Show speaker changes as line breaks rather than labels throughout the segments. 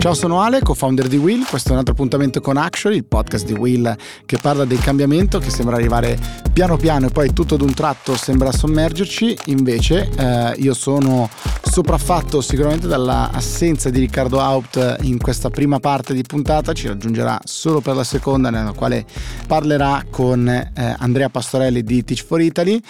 Ciao, sono Ale, co-founder di Will. Questo è un altro appuntamento con Actually, il podcast di Will che parla del cambiamento che sembra arrivare piano piano e poi tutto d'un tratto sembra sommergerci. Invece, eh, io sono sopraffatto sicuramente dall'assenza di Riccardo Haupt in questa prima parte di puntata. Ci raggiungerà solo per la seconda, nella quale parlerà con eh, Andrea Pastorelli di Teach for Italy.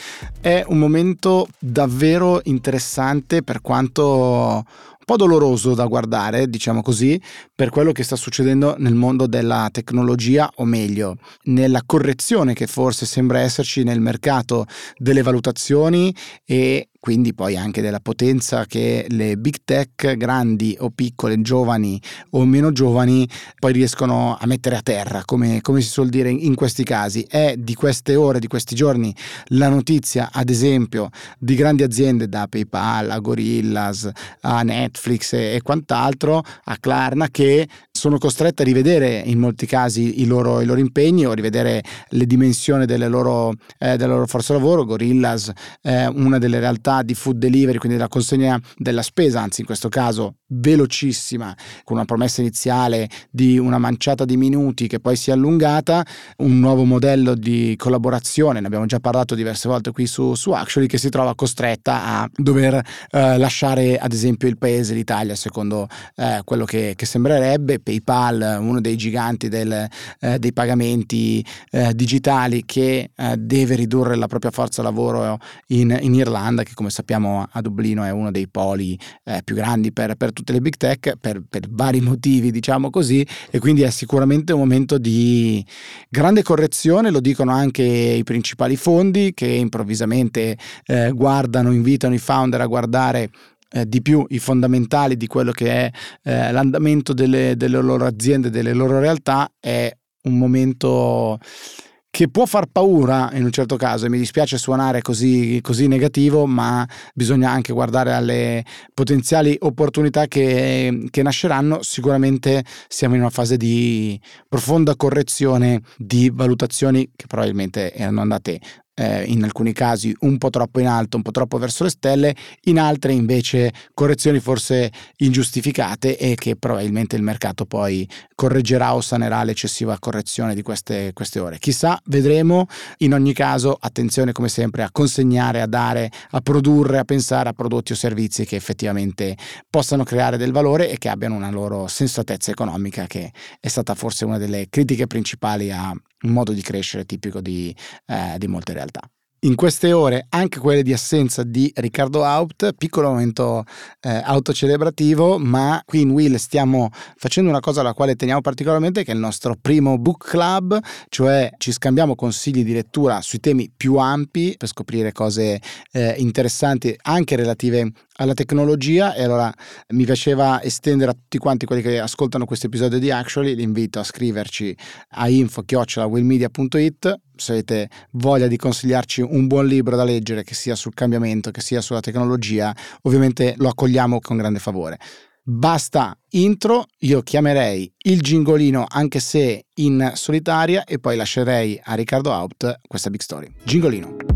È un momento davvero interessante per quanto po' doloroso da guardare, diciamo così, per quello che sta succedendo nel mondo della tecnologia, o meglio, nella correzione che forse sembra esserci nel mercato delle valutazioni e quindi poi anche della potenza che le big tech grandi o piccole, giovani o meno giovani, poi riescono a mettere a terra, come, come si suol dire in questi casi. È di queste ore, di questi giorni, la notizia, ad esempio, di grandi aziende da PayPal a Gorillas, a Netflix e, e quant'altro, a Klarna, che sono costrette a rivedere in molti casi i loro, i loro impegni o rivedere le dimensioni delle loro, eh, della loro forza lavoro. Gorillas è una delle realtà di food delivery, quindi della consegna della spesa, anzi in questo caso velocissima, con una promessa iniziale di una manciata di minuti che poi si è allungata, un nuovo modello di collaborazione, ne abbiamo già parlato diverse volte qui su, su Actually, che si trova costretta a dover eh, lasciare ad esempio il paese, l'Italia, secondo eh, quello che, che, sembrerebbe. PayPal, uno dei giganti del, eh, dei pagamenti eh, digitali che eh, deve ridurre la propria forza lavoro in, in, Irlanda, che come sappiamo a Dublino è uno dei poli eh, più grandi per, per tutte le big tech per, per, vari motivi, diciamo così, e quindi è sicuramente un momento di grande correzione, lo dicono anche i principali fondi che improvvisamente eh, guardano, invitano i founder a guardare eh, di più i fondamentali di quello che è eh, l'andamento delle, delle loro aziende, delle loro realtà, è un momento che può far paura in un certo caso e mi dispiace suonare così, così, negativo, ma bisogna anche guardare alle potenziali opportunità che, che, nasceranno. Sicuramente siamo in una fase di profonda correzione di valutazioni che probabilmente erano andate eh, in alcuni casi un po' troppo in alto, un po' troppo verso le stelle, in altre invece correzioni forse ingiustificate e che probabilmente il mercato poi correggerà o sanerà l'eccessiva correzione di queste, queste ore. Chissà, vedremo. In ogni caso, attenzione come sempre a consegnare, a dare, a produrre, a pensare a prodotti o servizi che effettivamente possano creare del valore e che abbiano una loro sensatezza economica, che è stata forse una delle critiche principali a un modo di crescere tipico di, eh, di molte realtà. In queste ore anche quelle di assenza di Riccardo Haupt, piccolo momento eh, autocelebrativo, ma qui in Will stiamo facendo una cosa alla quale teniamo particolarmente, che è il nostro primo book club, cioè ci scambiamo consigli di lettura sui temi più ampi per scoprire cose eh, interessanti anche relative alla tecnologia e allora mi piaceva estendere a tutti quanti quelli che ascoltano questo episodio di Actually, li invito a scriverci a info-willmedia.it se avete voglia di consigliarci un buon libro da leggere che sia sul cambiamento, che sia sulla tecnologia, ovviamente lo accogliamo con grande favore. Basta intro, io chiamerei il gingolino anche se in solitaria e poi lascerei a Riccardo Haupt questa big story. Gingolino.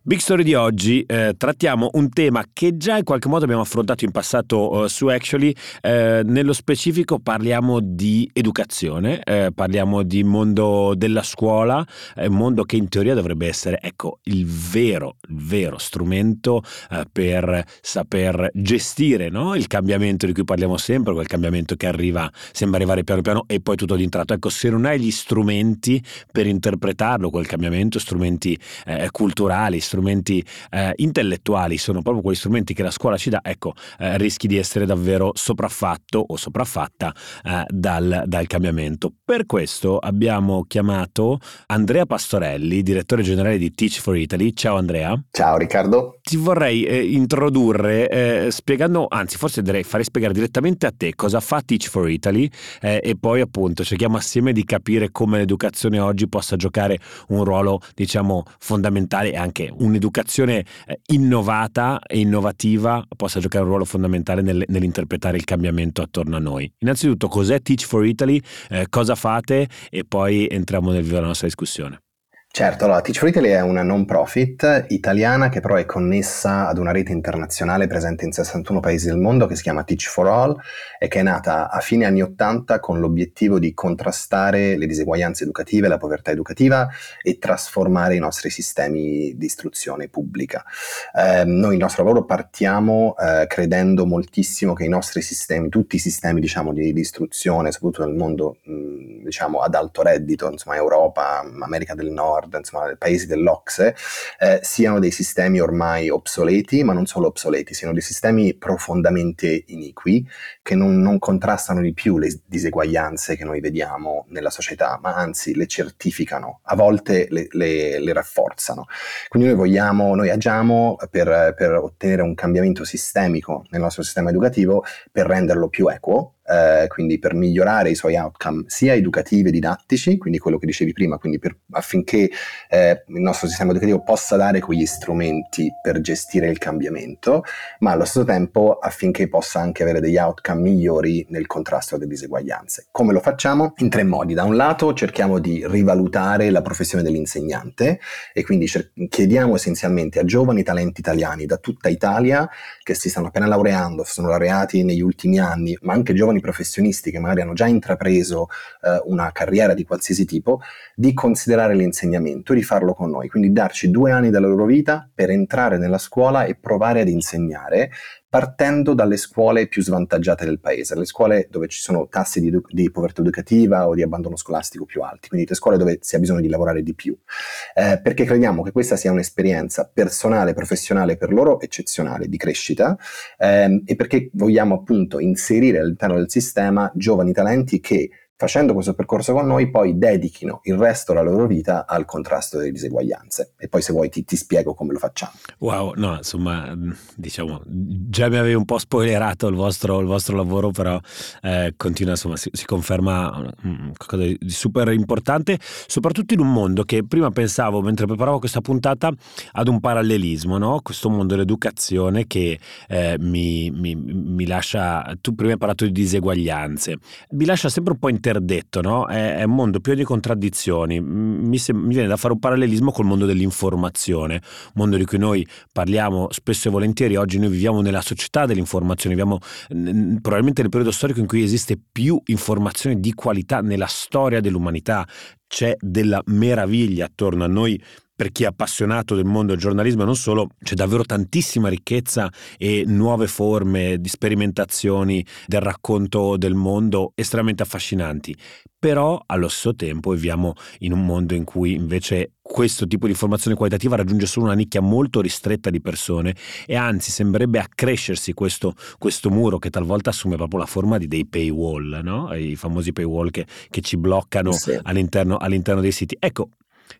Big Story di oggi eh, trattiamo un tema che già in qualche modo abbiamo affrontato in passato eh, su Actually, eh, nello specifico parliamo di educazione, eh, parliamo di mondo della scuola, un mondo che in teoria dovrebbe essere ecco, il vero, il vero strumento eh, per saper gestire no? il cambiamento di cui parliamo sempre, quel cambiamento che arriva, sembra arrivare piano piano e poi tutto di tratto. Ecco, se non hai gli strumenti per interpretarlo, quel cambiamento, strumenti eh, culturali, strumenti strumenti eh, intellettuali sono proprio quegli strumenti che la scuola ci dà, ecco, eh, rischi di essere davvero sopraffatto o sopraffatta eh, dal, dal, cambiamento. Per questo abbiamo chiamato Andrea Pastorelli, direttore generale di Teach for Italy. Ciao Andrea.
Ciao Riccardo.
Ti vorrei eh, introdurre eh, spiegando, anzi forse direi fare spiegare direttamente a te cosa fa Teach for Italy eh, e poi appunto cerchiamo assieme di capire come l'educazione oggi possa giocare un ruolo diciamo fondamentale e anche un'educazione eh, innovata e innovativa possa giocare un ruolo fondamentale nel, nell'interpretare il cambiamento attorno a noi. Innanzitutto, cos'è Teach for Italy? Eh, cosa fate? E poi entriamo nel vivo della nostra discussione.
Certo, allora Teach for Italy è una non profit italiana che però è connessa ad una rete internazionale presente in 61 paesi del mondo che si chiama Teach for All e che è nata a fine anni 80 con l'obiettivo di contrastare le diseguaglianze educative, la povertà educativa e trasformare i nostri sistemi di istruzione pubblica. Eh, noi il nostro lavoro partiamo eh, credendo moltissimo che i nostri sistemi, tutti i sistemi diciamo, di, di istruzione, soprattutto nel mondo mh, diciamo, ad alto reddito, insomma Europa, America del Nord, Nord, insomma, paesi dell'Ocse, eh, siano dei sistemi ormai obsoleti, ma non solo obsoleti, siano dei sistemi profondamente iniqui che non, non contrastano di più le diseguaglianze che noi vediamo nella società, ma anzi le certificano, a volte le, le, le rafforzano. Quindi noi vogliamo, noi agiamo per, per ottenere un cambiamento sistemico nel nostro sistema educativo per renderlo più equo, eh, quindi per migliorare i suoi outcome sia educativi e didattici, quindi quello che dicevi prima, quindi per, affinché eh, il nostro sistema educativo possa dare quegli strumenti per gestire il cambiamento, ma allo stesso tempo affinché possa anche avere degli outcome migliori nel contrasto alle diseguaglianze. Come lo facciamo? In tre modi. Da un lato cerchiamo di rivalutare la professione dell'insegnante e quindi cer- chiediamo essenzialmente a giovani talenti italiani da tutta Italia che si stanno appena laureando, sono laureati negli ultimi anni, ma anche giovani giovani professionisti che magari hanno già intrapreso eh, una carriera di qualsiasi tipo, di considerare l'insegnamento di farlo con noi, quindi darci due anni della loro vita per entrare nella scuola e provare ad insegnare partendo dalle scuole più svantaggiate del paese, le scuole dove ci sono tassi di, di, povertà educativa o di abbandono scolastico più alti, quindi le scuole dove si ha bisogno di lavorare di più, eh, perché crediamo che questa sia un'esperienza personale, professionale per loro eccezionale di crescita ehm, e perché vogliamo appunto inserire all'interno del sistema giovani talenti che facendo questo percorso con noi, poi dedichino il resto della loro vita al contrasto delle diseguaglianze. E poi se vuoi ti, ti spiego come lo facciamo.
Wow, no, insomma, diciamo, già mi avevi un po' spoilerato il vostro, il vostro lavoro, però eh, continua, insomma, si, si, conferma mm, qualcosa di super importante, soprattutto in un mondo che prima pensavo, mentre preparavo questa puntata, ad un parallelismo, no? Questo mondo dell'educazione che eh, mi, mi, mi lascia, tu prima hai parlato di diseguaglianze, mi lascia sempre un po' in interdetto, no? È, è, un mondo pieno di contraddizioni. Mi, se, mi, viene da fare un parallelismo col mondo dell'informazione, mondo di cui noi parliamo spesso e volentieri. Oggi noi viviamo nella società dell'informazione, viviamo n- probabilmente nel periodo storico in cui esiste più informazione di qualità nella storia dell'umanità. C'è della meraviglia attorno a noi per chi è appassionato del mondo del giornalismo e non solo, c'è davvero tantissima ricchezza e nuove forme di sperimentazioni del racconto del mondo estremamente affascinanti. Però allo stesso tempo viviamo in un mondo in cui invece questo tipo di informazione qualitativa raggiunge solo una nicchia molto ristretta di persone e anzi sembrerebbe accrescersi questo, questo muro che talvolta assume proprio la forma di dei paywall, no? i famosi paywall che, che ci bloccano sì. all'interno, all'interno dei siti. Ecco,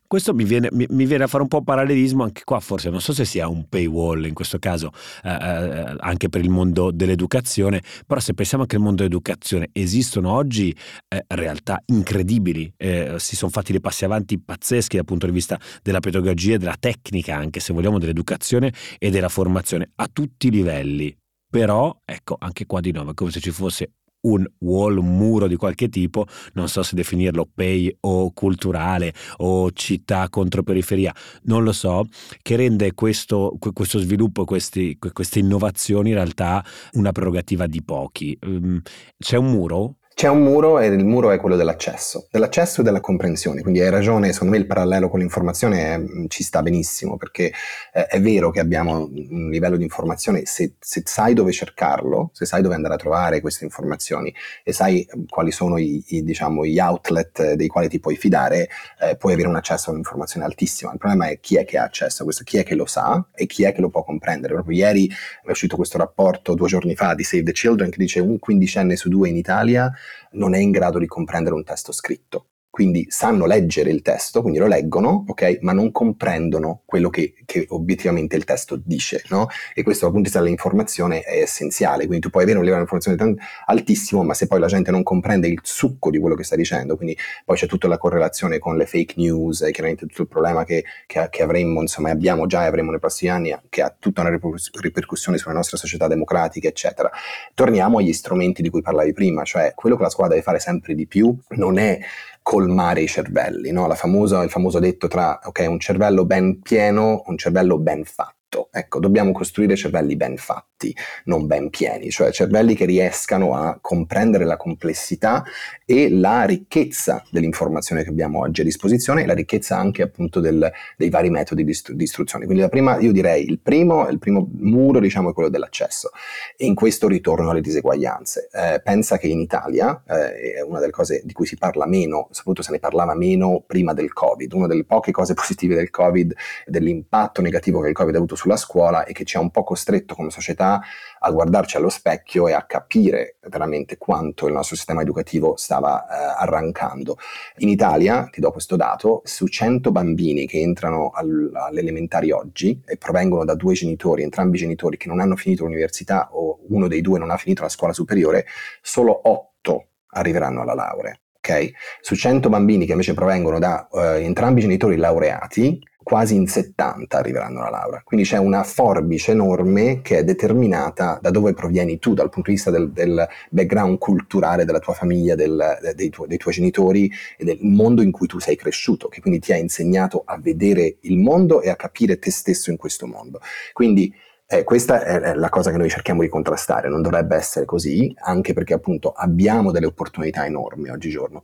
questo mi viene, mi, mi viene, a fare un po' parallelismo anche qua, forse non so se sia un paywall in questo caso, eh, eh, anche per il mondo dell'educazione, però se pensiamo anche al mondo dell'educazione, esistono oggi eh, realtà incredibili, eh, si sono fatti dei passi avanti pazzeschi dal punto di vista della pedagogia e della tecnica, anche se vogliamo, dell'educazione e della formazione a tutti i livelli. Però, ecco, anche qua di nuovo è come se ci fosse un wall, un muro di qualche tipo, non so se definirlo pay o culturale o città contro periferia, non lo so, che rende questo, questo sviluppo, questi, queste innovazioni in realtà una prerogativa di pochi. Ehm, c'è un muro
c'è un muro e il muro è quello dell'accesso, dell'accesso e della comprensione, quindi hai ragione, secondo me il parallelo con l'informazione è, ci sta benissimo perché eh, è vero che abbiamo un livello di informazione, se, se, sai dove cercarlo, se sai dove andare a trovare queste informazioni e sai quali sono i, i, diciamo, gli outlet dei quali ti puoi fidare, eh, puoi avere un accesso a un'informazione altissima. Il problema è chi è che ha accesso a questo, chi è che lo sa e chi è che lo può comprendere. Proprio ieri è uscito questo rapporto due giorni fa di Save the Children che dice un quindicenne su due in Italia non è in grado di comprendere un testo scritto quindi sanno leggere il testo, quindi lo leggono, ok, ma non comprendono quello che, che obiettivamente il testo dice, no? E questo dal punto di vista dell'informazione è essenziale, quindi tu puoi avere un livello di informazione altissimo, ma se poi la gente non comprende il succo di quello che sta dicendo, quindi poi c'è tutta la correlazione con le fake news, e chiaramente tutto il problema che, che, che avremmo, insomma, abbiamo già e avremo nei prossimi anni, che ha tutta una ripercussione sulle nostre società democratiche, eccetera. Torniamo agli strumenti di cui parlavi prima, cioè quello che la scuola deve fare sempre di più non è colmare i cervelli, no? famosa, il famoso detto tra okay, un cervello ben pieno, un cervello ben fatto fatto. Ecco, dobbiamo costruire cervelli ben fatti, non ben pieni, cioè cervelli che riescano a comprendere la complessità e la ricchezza dell'informazione che abbiamo oggi a disposizione e la ricchezza anche appunto del, dei vari metodi di, istru- di, istruzione. Quindi la prima, io direi, il primo, il primo muro diciamo è quello dell'accesso e in questo ritorno alle diseguaglianze. Eh, pensa che in Italia, eh, è una delle cose di cui si parla meno, soprattutto se ne parlava meno prima del Covid, una delle poche cose positive del Covid, dell'impatto negativo che il Covid ha avuto sulla scuola e che ci ha un po' costretto come società a guardarci allo specchio e a capire veramente quanto il nostro sistema educativo stava eh, arrancando. In Italia, ti do questo dato, su 100 bambini che entrano al, all'elementari oggi e provengono da due genitori, entrambi i genitori che non hanno finito l'università o uno dei due non ha finito la scuola superiore, solo 8 arriveranno alla laurea. Okay? Su 100 bambini che invece provengono da eh, entrambi i genitori laureati, quasi in 70 arriveranno alla laurea. Quindi c'è una forbice enorme che è determinata da dove provieni tu, dal punto di vista del, del background culturale della tua famiglia, del, dei, tu, dei, tuoi genitori e del mondo in cui tu sei cresciuto, che quindi ti ha insegnato a vedere il mondo e a capire te stesso in questo mondo. Quindi eh, questa è la cosa che noi cerchiamo di contrastare, non dovrebbe essere così, anche perché appunto abbiamo delle opportunità enormi oggigiorno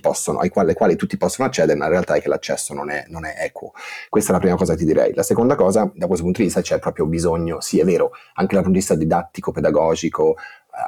possono, ai quali, quali tutti possono accedere, ma in realtà è che l'accesso non è, non è, equo. Questa è la prima cosa che ti direi. La seconda cosa, da questo punto di vista, c'è proprio bisogno, sì è vero, anche dal punto di vista didattico, pedagogico,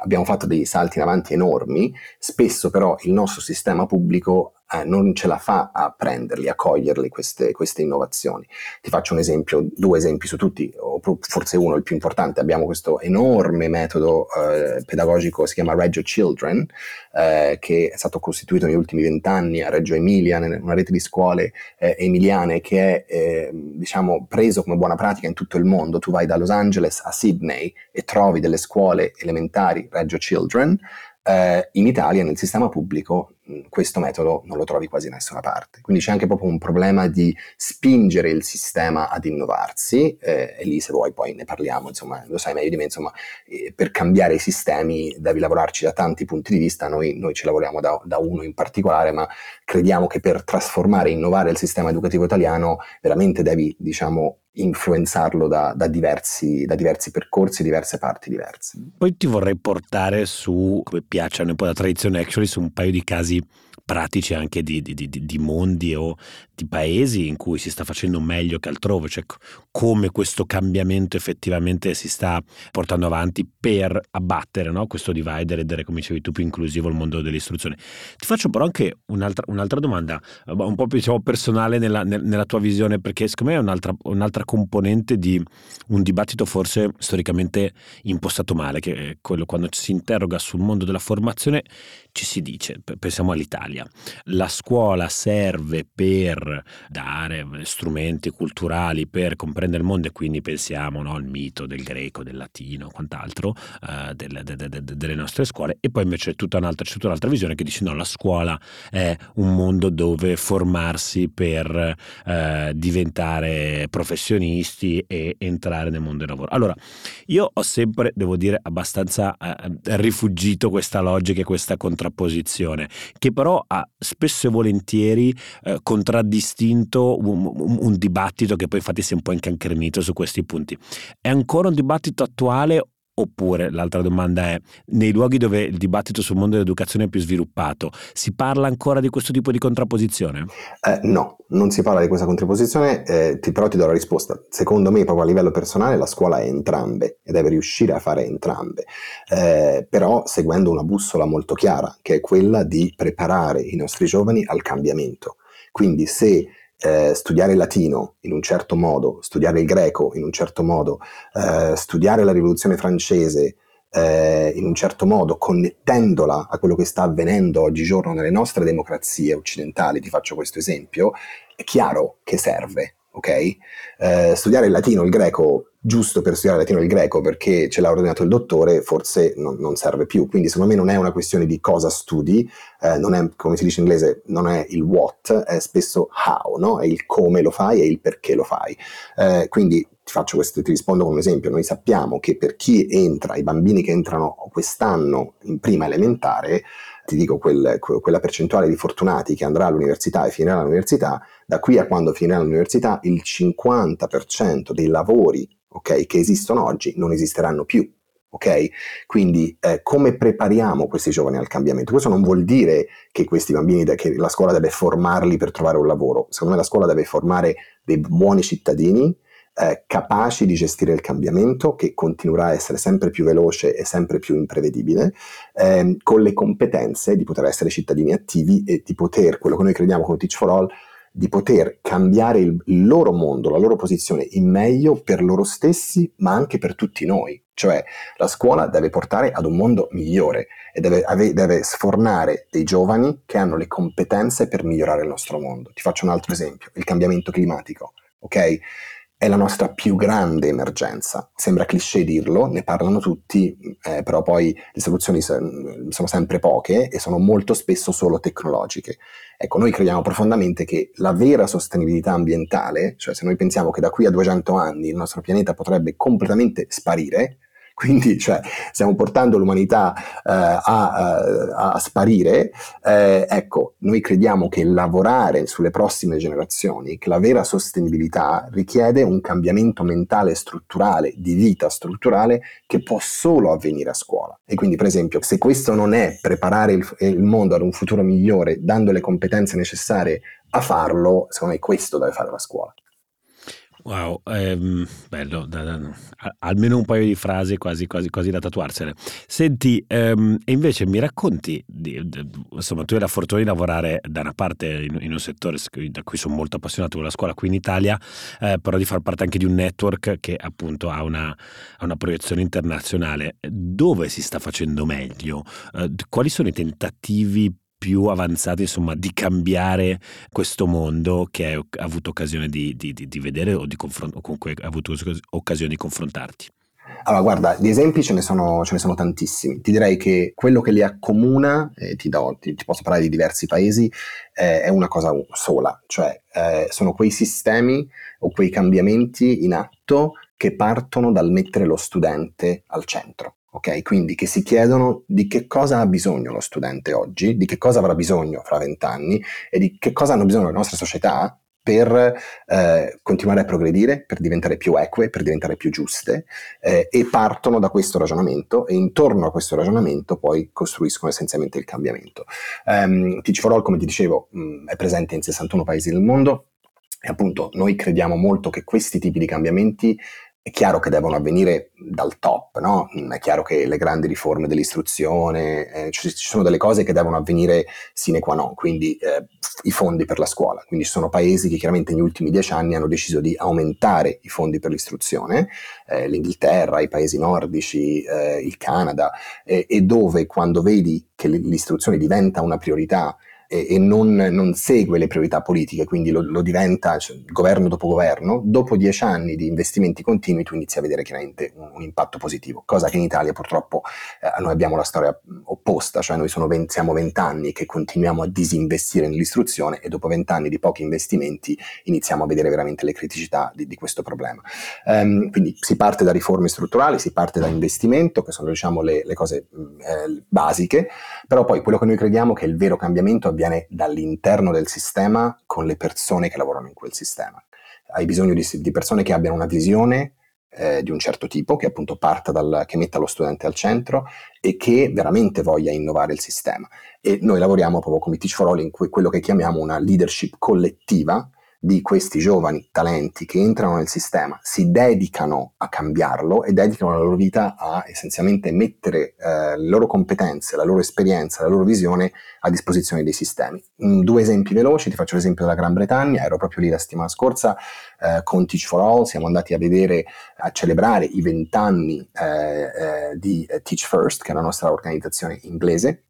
abbiamo fatto dei salti in avanti enormi, spesso però il nostro sistema pubblico eh, non ce la fa a prenderli, a coglierli queste, queste, innovazioni. Ti faccio un esempio, due esempi su tutti, o forse uno, il più importante. Abbiamo questo enorme metodo eh, pedagogico, si chiama Reggio Children, eh, che è stato costituito negli ultimi vent'anni a Reggio Emilia, una rete di scuole eh, emiliane che è eh, diciamo, preso come buona pratica in tutto il mondo. Tu vai da Los Angeles a Sydney e trovi delle scuole elementari Reggio Children, eh, in Italia, nel sistema pubblico, questo metodo non lo trovi quasi da nessuna parte. Quindi c'è anche proprio un problema di spingere il sistema ad innovarsi, eh, e lì se vuoi poi ne parliamo, insomma, lo sai meglio di me, insomma, eh, per cambiare i sistemi devi lavorarci da tanti punti di vista, noi, noi ci lavoriamo da, da, uno in particolare, ma crediamo che per trasformare e innovare il sistema educativo italiano veramente devi, diciamo, influenzarlo da, da, diversi, da diversi percorsi, diverse parti diverse.
Poi ti vorrei portare su, come piacciono un po' la tradizione actually, su un paio di casi pratici anche di, di, di, di, mondi o di paesi in cui si sta facendo meglio che altrove, cioè come questo cambiamento effettivamente si sta portando avanti per abbattere no? questo divide e rendere, come dicevi tu, più inclusivo il mondo dell'istruzione. Ti faccio però anche un'altra, un'altra domanda, un po' più diciamo, personale nella, nella, tua visione, perché secondo me è un'altra, un'altra componente di un dibattito forse storicamente impostato male, che è quello quando si interroga sul mondo della formazione ci si dice, pensiamo all'Italia, la scuola serve per dare strumenti culturali per comprendere il mondo e quindi pensiamo no, al mito del greco, del latino, quant'altro, eh, delle, de, de, de, delle nostre scuole e poi invece c'è tutta un'altra, c'è tutta un'altra visione che dice no, la scuola è un mondo dove formarsi per eh, diventare professionisti e entrare nel mondo del lavoro. Allora, io ho sempre, devo dire, abbastanza eh, rifugito questa logica e questa contraddizione contrapposizione, che però ha spesso e volentieri eh, contraddistinto un, un, un, dibattito che poi infatti si è un po' incancrenito su questi punti. È ancora un dibattito attuale Oppure l'altra domanda è, nei luoghi dove il dibattito sul mondo dell'educazione è più sviluppato, si parla ancora di questo tipo di contrapposizione?
Eh, no, non si parla di questa contrapposizione, eh, ti, però ti do la risposta. Secondo me, proprio a livello personale, la scuola è entrambe e deve riuscire a fare entrambe, eh, però seguendo una bussola molto chiara, che è quella di preparare i nostri giovani al cambiamento. Quindi se eh, studiare il latino in un certo modo, studiare il greco in un certo modo, eh, studiare la rivoluzione francese eh, in un certo modo, connettendola a quello che sta avvenendo oggigiorno nelle nostre democrazie occidentali, ti faccio questo esempio, è chiaro che serve, ok? Eh, studiare il latino, il greco giusto per studiare latino e il greco perché ce l'ha ordinato il dottore, forse non, non, serve più. Quindi secondo me non è una questione di cosa studi, eh, non è, come si dice in inglese, non è il what, è spesso how, no? È il come lo fai e il perché lo fai. Eh, quindi ti faccio questo, ti rispondo con un esempio. Noi sappiamo che per chi entra, i bambini che entrano quest'anno in prima elementare, ti dico quel, quella percentuale di fortunati che andrà all'università e finirà all'università, da qui a quando finirà all'università il 50% dei lavori okay, che esistono oggi non esisteranno più. Ok? Quindi eh, come prepariamo questi giovani al cambiamento? Questo non vuol dire che questi bambini, che la scuola deve formarli per trovare un lavoro. Secondo me la scuola deve formare dei buoni cittadini eh, capaci di gestire il cambiamento, che continuerà a essere sempre più veloce e sempre più imprevedibile, eh, con le competenze di poter essere cittadini attivi e di poter, quello che noi crediamo come Teach for All, di poter cambiare il, il loro mondo, la loro posizione in meglio per loro stessi, ma anche per tutti noi. Cioè la scuola deve portare ad un mondo migliore e deve, ave, deve, sfornare dei giovani che hanno le competenze per migliorare il nostro mondo. Ti faccio un altro esempio, il cambiamento climatico. Ok? È la nostra più grande emergenza. Sembra cliché dirlo, ne parlano tutti, eh, però poi le soluzioni sono sempre poche e sono molto spesso solo tecnologiche. Ecco, noi crediamo profondamente che la vera sostenibilità ambientale, cioè se noi pensiamo che da qui a 200 anni il nostro pianeta potrebbe completamente sparire, quindi cioè, stiamo portando l'umanità eh, a, a, a, sparire, eh, ecco, noi crediamo che lavorare sulle prossime generazioni, che la vera sostenibilità richiede un cambiamento mentale strutturale, di vita strutturale, che può solo avvenire a scuola. E quindi, per esempio, se questo non è preparare il, il mondo ad un futuro migliore, dando le competenze necessarie a farlo, secondo me questo deve fare la scuola.
Wow, ehm, bello, da, da, almeno un paio di frasi quasi, quasi, quasi da tatuarsene. Senti, ehm, e invece mi racconti, di, di, insomma, tu hai la fortuna di lavorare da una parte in, in, un settore da cui sono molto appassionato con la scuola qui in Italia, eh, però di far parte anche di un network che appunto ha una, ha una proiezione internazionale. Dove si sta facendo meglio? Eh, quali sono i tentativi più avanzati, insomma, di cambiare questo mondo che hai avuto occasione di, di, di vedere o, di confront- o comunque hai avuto occasione di confrontarti?
Allora, guarda, di esempi ce ne, sono, ce ne sono tantissimi. Ti direi che quello che li accomuna, eh, ti, do, ti, ti, posso parlare di diversi paesi, eh, è una cosa sola, cioè eh, sono quei sistemi o quei cambiamenti in atto che partono dal mettere lo studente al centro ok? Quindi che si chiedono di che cosa ha bisogno lo studente oggi, di che cosa avrà bisogno fra vent'anni e di che cosa hanno bisogno le nostre società per eh, continuare a progredire, per diventare più eque, per diventare più giuste eh, e partono da questo ragionamento e intorno a questo ragionamento poi costruiscono essenzialmente il cambiamento. Um, Teach for All, come ti dicevo, mh, mm, è presente in 61 paesi del mondo e appunto noi crediamo molto che questi tipi di cambiamenti è chiaro che devono avvenire dal top, no? È chiaro che le grandi riforme dell'istruzione, eh, ci, ci, sono delle cose che devono avvenire sine qua non, quindi eh, i fondi per la scuola. Quindi ci sono paesi che chiaramente negli ultimi dieci anni hanno deciso di aumentare i fondi per l'istruzione, eh, l'Inghilterra, i paesi nordici, eh, il Canada, e dove quando vedi che l'istruzione diventa una priorità e, e non, non, segue le priorità politiche, quindi lo, lo diventa cioè, governo dopo governo, dopo dieci anni di investimenti continui tu inizi a vedere chiaramente un, un impatto positivo, cosa che in Italia purtroppo eh, noi abbiamo la storia opposta, cioè noi 20, siamo vent'anni che continuiamo a disinvestire nell'istruzione e dopo vent'anni di pochi investimenti iniziamo a vedere veramente le criticità di, di questo problema. Um, quindi si parte da riforme strutturali, si parte da investimento, che sono diciamo le, le cose eh, basiche, però poi quello che noi crediamo che il vero cambiamento avviene avviene dall'interno del sistema con le persone che lavorano in quel sistema. Hai bisogno di, di persone che abbiano una visione eh, di un certo tipo, che appunto parta dal, che metta lo studente al centro e che veramente voglia innovare il sistema. E noi lavoriamo proprio come Teach for All in cui, quello che chiamiamo una leadership collettiva, di questi giovani talenti che entrano nel sistema, si dedicano a cambiarlo e dedicano la loro vita a essenzialmente mettere eh, le loro competenze, la loro esperienza, la loro visione a disposizione dei sistemi. Mm, due esempi veloci, ti faccio l'esempio della Gran Bretagna, ero proprio lì la settimana scorsa eh, con Teach for All, siamo andati a vedere, a celebrare i vent'anni eh, eh di eh, Teach First, che è la nostra organizzazione inglese,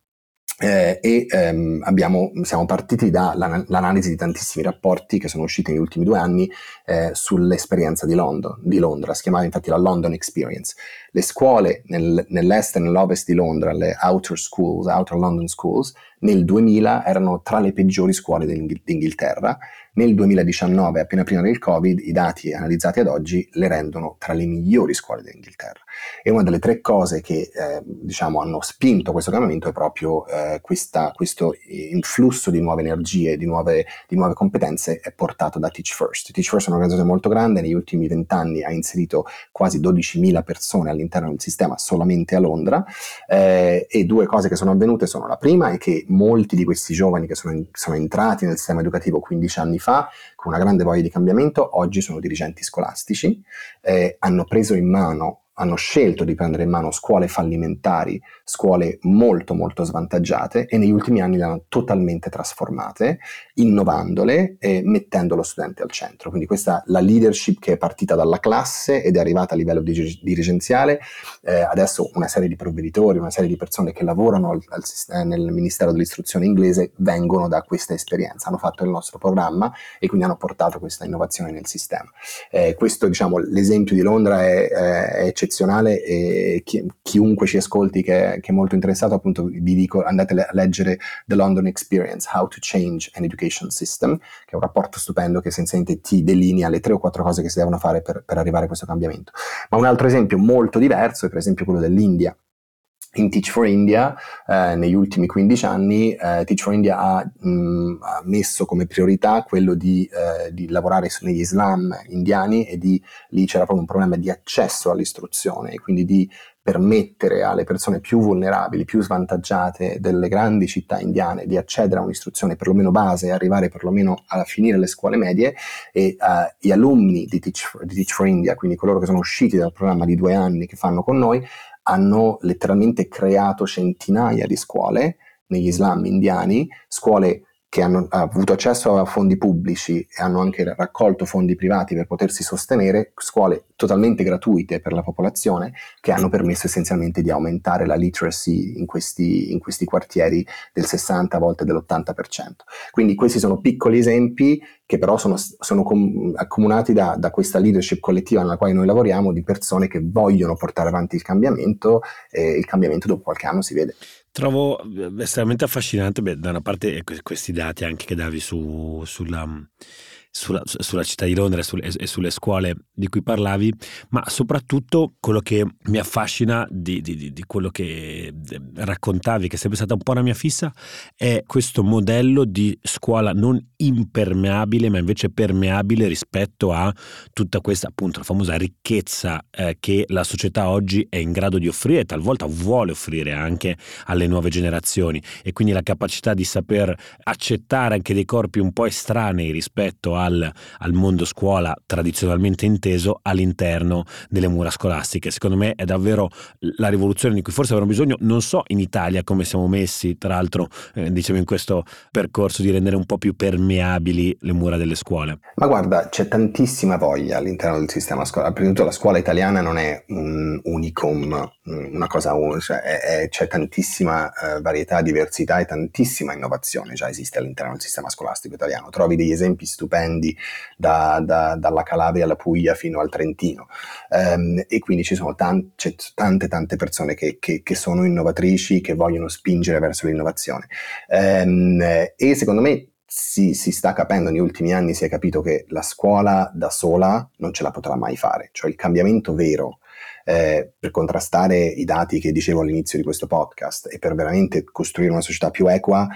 eh, e ehm, abbiamo, siamo partiti dall'analisi di tantissimi rapporti che sono usciti negli ultimi due anni eh, sull'esperienza di, London, di, Londra, si chiamava infatti la London Experience. Le scuole nel, nell'est e nell'ovest di Londra, le outer schools, outer London schools, nel 2000 erano tra le peggiori scuole d'Inghilterra, nel 2019, appena prima del Covid, i dati analizzati ad oggi le rendono tra le migliori scuole d'Inghilterra. E una delle tre cose che eh, diciamo, hanno spinto questo cambiamento è proprio eh, questa, questo influsso di nuove energie, di nuove, di nuove, competenze è portato da Teach First. Teach First è un'organizzazione molto grande, negli ultimi vent'anni ha inserito quasi 12.000 persone all'interno del sistema solamente a Londra eh, e due cose che sono avvenute sono la prima è che molti di questi giovani che sono, sono entrati nel sistema educativo 15 anni fa con una grande voglia di cambiamento, oggi sono dirigenti scolastici, eh, hanno preso in mano hanno scelto di prendere in mano scuole fallimentari, scuole molto molto svantaggiate e negli ultimi anni le hanno totalmente trasformate, innovandole e mettendo lo studente al centro. Quindi questa la leadership che è partita dalla classe ed è arrivata a livello dig- dirigenziale, eh, adesso una serie di provveditori, una serie di persone che lavorano al, al, nel Ministero dell'Istruzione inglese vengono da questa esperienza, hanno fatto il nostro programma e quindi hanno portato questa innovazione nel sistema. Eh, questo diciamo l'esempio di Londra è, è eccezionale eccezionale e chi, chiunque ci ascolti che, che, è molto interessato appunto vi dico andate a leggere The London Experience, How to Change an Education System, che è un rapporto stupendo che essenzialmente ti delinea le tre o quattro cose che si devono fare per, per arrivare a questo cambiamento. Ma un altro esempio molto diverso è per esempio quello dell'India in Teach for India, eh, negli ultimi 15 anni, eh, Teach for India ha, mh, ha, messo come priorità quello di, eh, di, lavorare negli Islam indiani e di, lì c'era proprio un problema di accesso all'istruzione e quindi di permettere alle persone più vulnerabili, più svantaggiate delle grandi città indiane di accedere a un'istruzione perlomeno base e arrivare perlomeno a finire le scuole medie e uh, gli alunni di Teach, for, di Teach for India, quindi coloro che sono usciti dal programma di due anni che fanno con noi, hanno letteralmente creato centinaia di scuole negli Islam indiani, scuole che hanno avuto accesso a fondi pubblici e hanno anche raccolto fondi privati per potersi sostenere, scuole totalmente gratuite per la popolazione che hanno permesso essenzialmente di aumentare la literacy in questi, in questi quartieri del 60, a volte dell'80%. Quindi questi sono piccoli esempi che però sono, sono com- accomunati da, da, questa leadership collettiva nella quale noi lavoriamo di persone che vogliono portare avanti il cambiamento e il cambiamento dopo qualche anno si vede.
Trovo eh, estremamente affascinante, beh, da una parte questi dati anche che davi su, sulla sulla, sulla, città di Londra e sulle, e sulle, scuole di cui parlavi, ma soprattutto quello che mi affascina di, di, di, quello che raccontavi, che è sempre stata un po' una mia fissa, è questo modello di scuola non impermeabile, ma invece permeabile rispetto a tutta questa, appunto, la famosa ricchezza eh, che la società oggi è in grado di offrire e talvolta vuole offrire anche alle nuove generazioni. E quindi la capacità di saper accettare anche dei corpi un po' estranei rispetto a al, al mondo scuola tradizionalmente inteso all'interno delle mura scolastiche. Secondo me è davvero la rivoluzione di cui forse avremo bisogno. Non so in Italia come siamo messi, tra l'altro, eh, diciamo in questo percorso di rendere un po' più permeabili le mura delle scuole.
Ma guarda, c'è tantissima voglia all'interno del sistema scolastico. Prima di tutto la scuola italiana non è un unicum, una cosa cioè è, è, c'è tantissima eh, varietà, diversità e tantissima innovazione già esiste all'interno del sistema scolastico italiano. Trovi degli esempi stupendi prendi da, da, dalla Calabria alla Puglia fino al Trentino. Um, e quindi ci sono tan- tante tante persone che, che, che, sono innovatrici, che vogliono spingere verso l'innovazione. Um, e secondo me si, si, sta capendo, negli ultimi anni si è capito che la scuola da sola non ce la potrà mai fare, cioè il cambiamento vero eh, per contrastare i dati che dicevo all'inizio di questo podcast e per veramente costruire una società più equa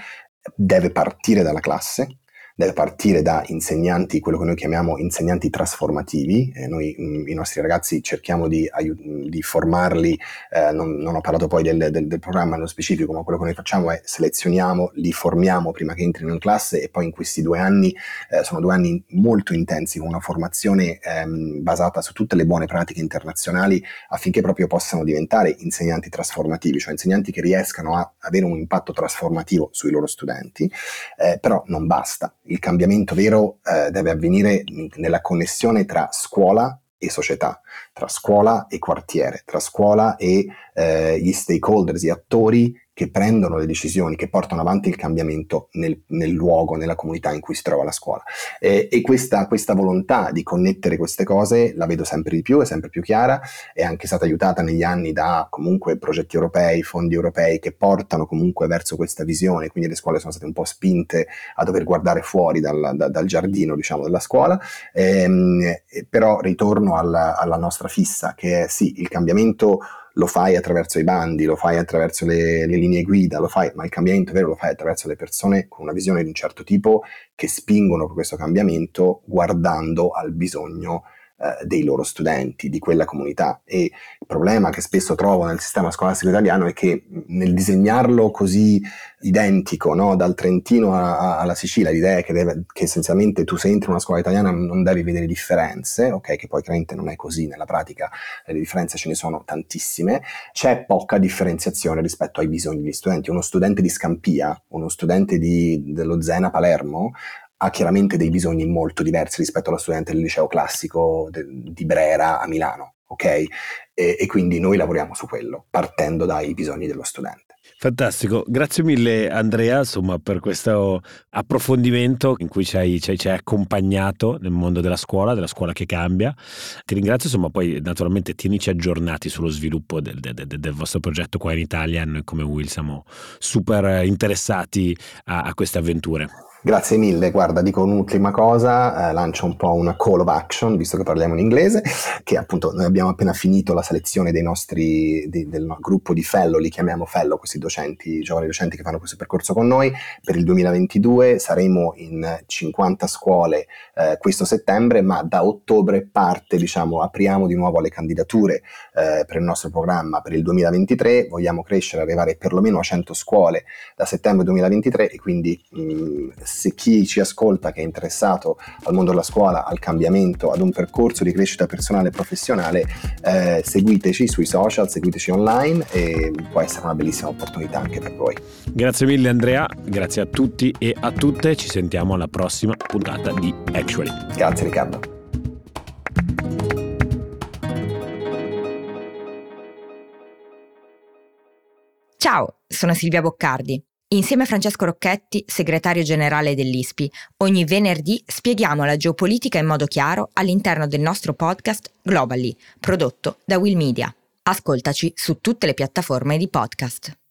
deve partire dalla classe, deve partire da insegnanti, quello che noi chiamiamo insegnanti trasformativi. Eh, noi mh, mm, i nostri ragazzi cerchiamo di, aiut- di formarli, eh, non, non, ho parlato poi del, del, del, programma nello specifico, ma quello che noi facciamo è selezioniamo, li formiamo prima che entrino in classe e poi in questi due anni, eh, sono due anni molto intensi, con una formazione ehm, basata su tutte le buone pratiche internazionali affinché proprio possano diventare insegnanti trasformativi, cioè insegnanti che riescano a avere un impatto trasformativo sui loro studenti, eh, però non basta il cambiamento vero eh, deve avvenire nella connessione tra scuola e società, tra scuola e quartiere, tra scuola e eh, gli stakeholders, gli attori che prendono le decisioni, che portano avanti il cambiamento nel, nel luogo, nella comunità in cui si trova la scuola. Eh, e questa, questa, volontà di connettere queste cose la vedo sempre di più, è sempre più chiara, è anche stata aiutata negli anni da comunque progetti europei, fondi europei che portano comunque verso questa visione, quindi le scuole sono state un po' spinte a dover guardare fuori dal, da, dal giardino diciamo, della scuola, ehm, però ritorno alla, alla nostra fissa che è sì, il cambiamento lo fai attraverso i bandi, lo fai attraverso le, le, linee guida, lo fai, ma il cambiamento vero lo fai attraverso le persone con una visione di un certo tipo che spingono per questo cambiamento guardando al bisogno eh, dei loro studenti, di quella comunità. E il problema che spesso trovo nel sistema scolastico italiano è che nel disegnarlo così identico, no? dal Trentino a, a, alla Sicilia, l'idea è che, deve, che, essenzialmente tu se entri in una scuola italiana non devi vedere differenze, ok? Che poi chiaramente non è così, nella pratica le differenze ce ne sono tantissime, c'è poca differenziazione rispetto ai bisogni degli studenti. Uno studente di Scampia, uno studente di, dello Zena Palermo ha chiaramente dei bisogni molto diversi rispetto allo studente del liceo classico de, di Brera a Milano, ok? E, e quindi noi lavoriamo su quello, partendo dai bisogni dello studente.
Fantastico, grazie mille Andrea insomma, per questo approfondimento in cui ci hai, ci, hai, ci hai, accompagnato nel mondo della scuola, della scuola che cambia. Ti ringrazio, insomma, poi naturalmente tienici aggiornati sullo sviluppo del, del, del, vostro progetto qua in Italia. Noi come Will siamo super interessati a, a queste avventure.
Grazie mille, guarda, dico un'ultima cosa, eh, lancio un po' una call of action, visto che parliamo in inglese, che appunto noi abbiamo appena finito la selezione dei nostri, di, del gruppo di fellow, li chiamiamo fellow, questi docenti, giovani docenti che fanno questo percorso con noi, per il 2022 saremo in 50 scuole eh, questo settembre, ma da ottobre parte, diciamo, apriamo di nuovo le candidature eh, per il nostro programma. Per il 2023, vogliamo crescere, arrivare perlomeno a 100 scuole. Da settembre 2023 e quindi mh, mm, se chi ci ascolta che è interessato al mondo della scuola, al cambiamento, ad un percorso di crescita personale e professionale, eh, seguiteci sui social, seguiteci online e può essere una bellissima opportunità anche per voi.
Grazie mille Andrea, grazie a tutti e a tutte, ci sentiamo alla prossima puntata di Actually.
Grazie Riccardo.
Ciao, sono Silvia Boccardi. Insieme a Francesco Rocchetti, segretario generale dell'ISPI, ogni venerdì spieghiamo la geopolitica in modo chiaro all'interno del nostro podcast Globally, prodotto da Will Media. Ascoltaci su tutte le piattaforme di podcast.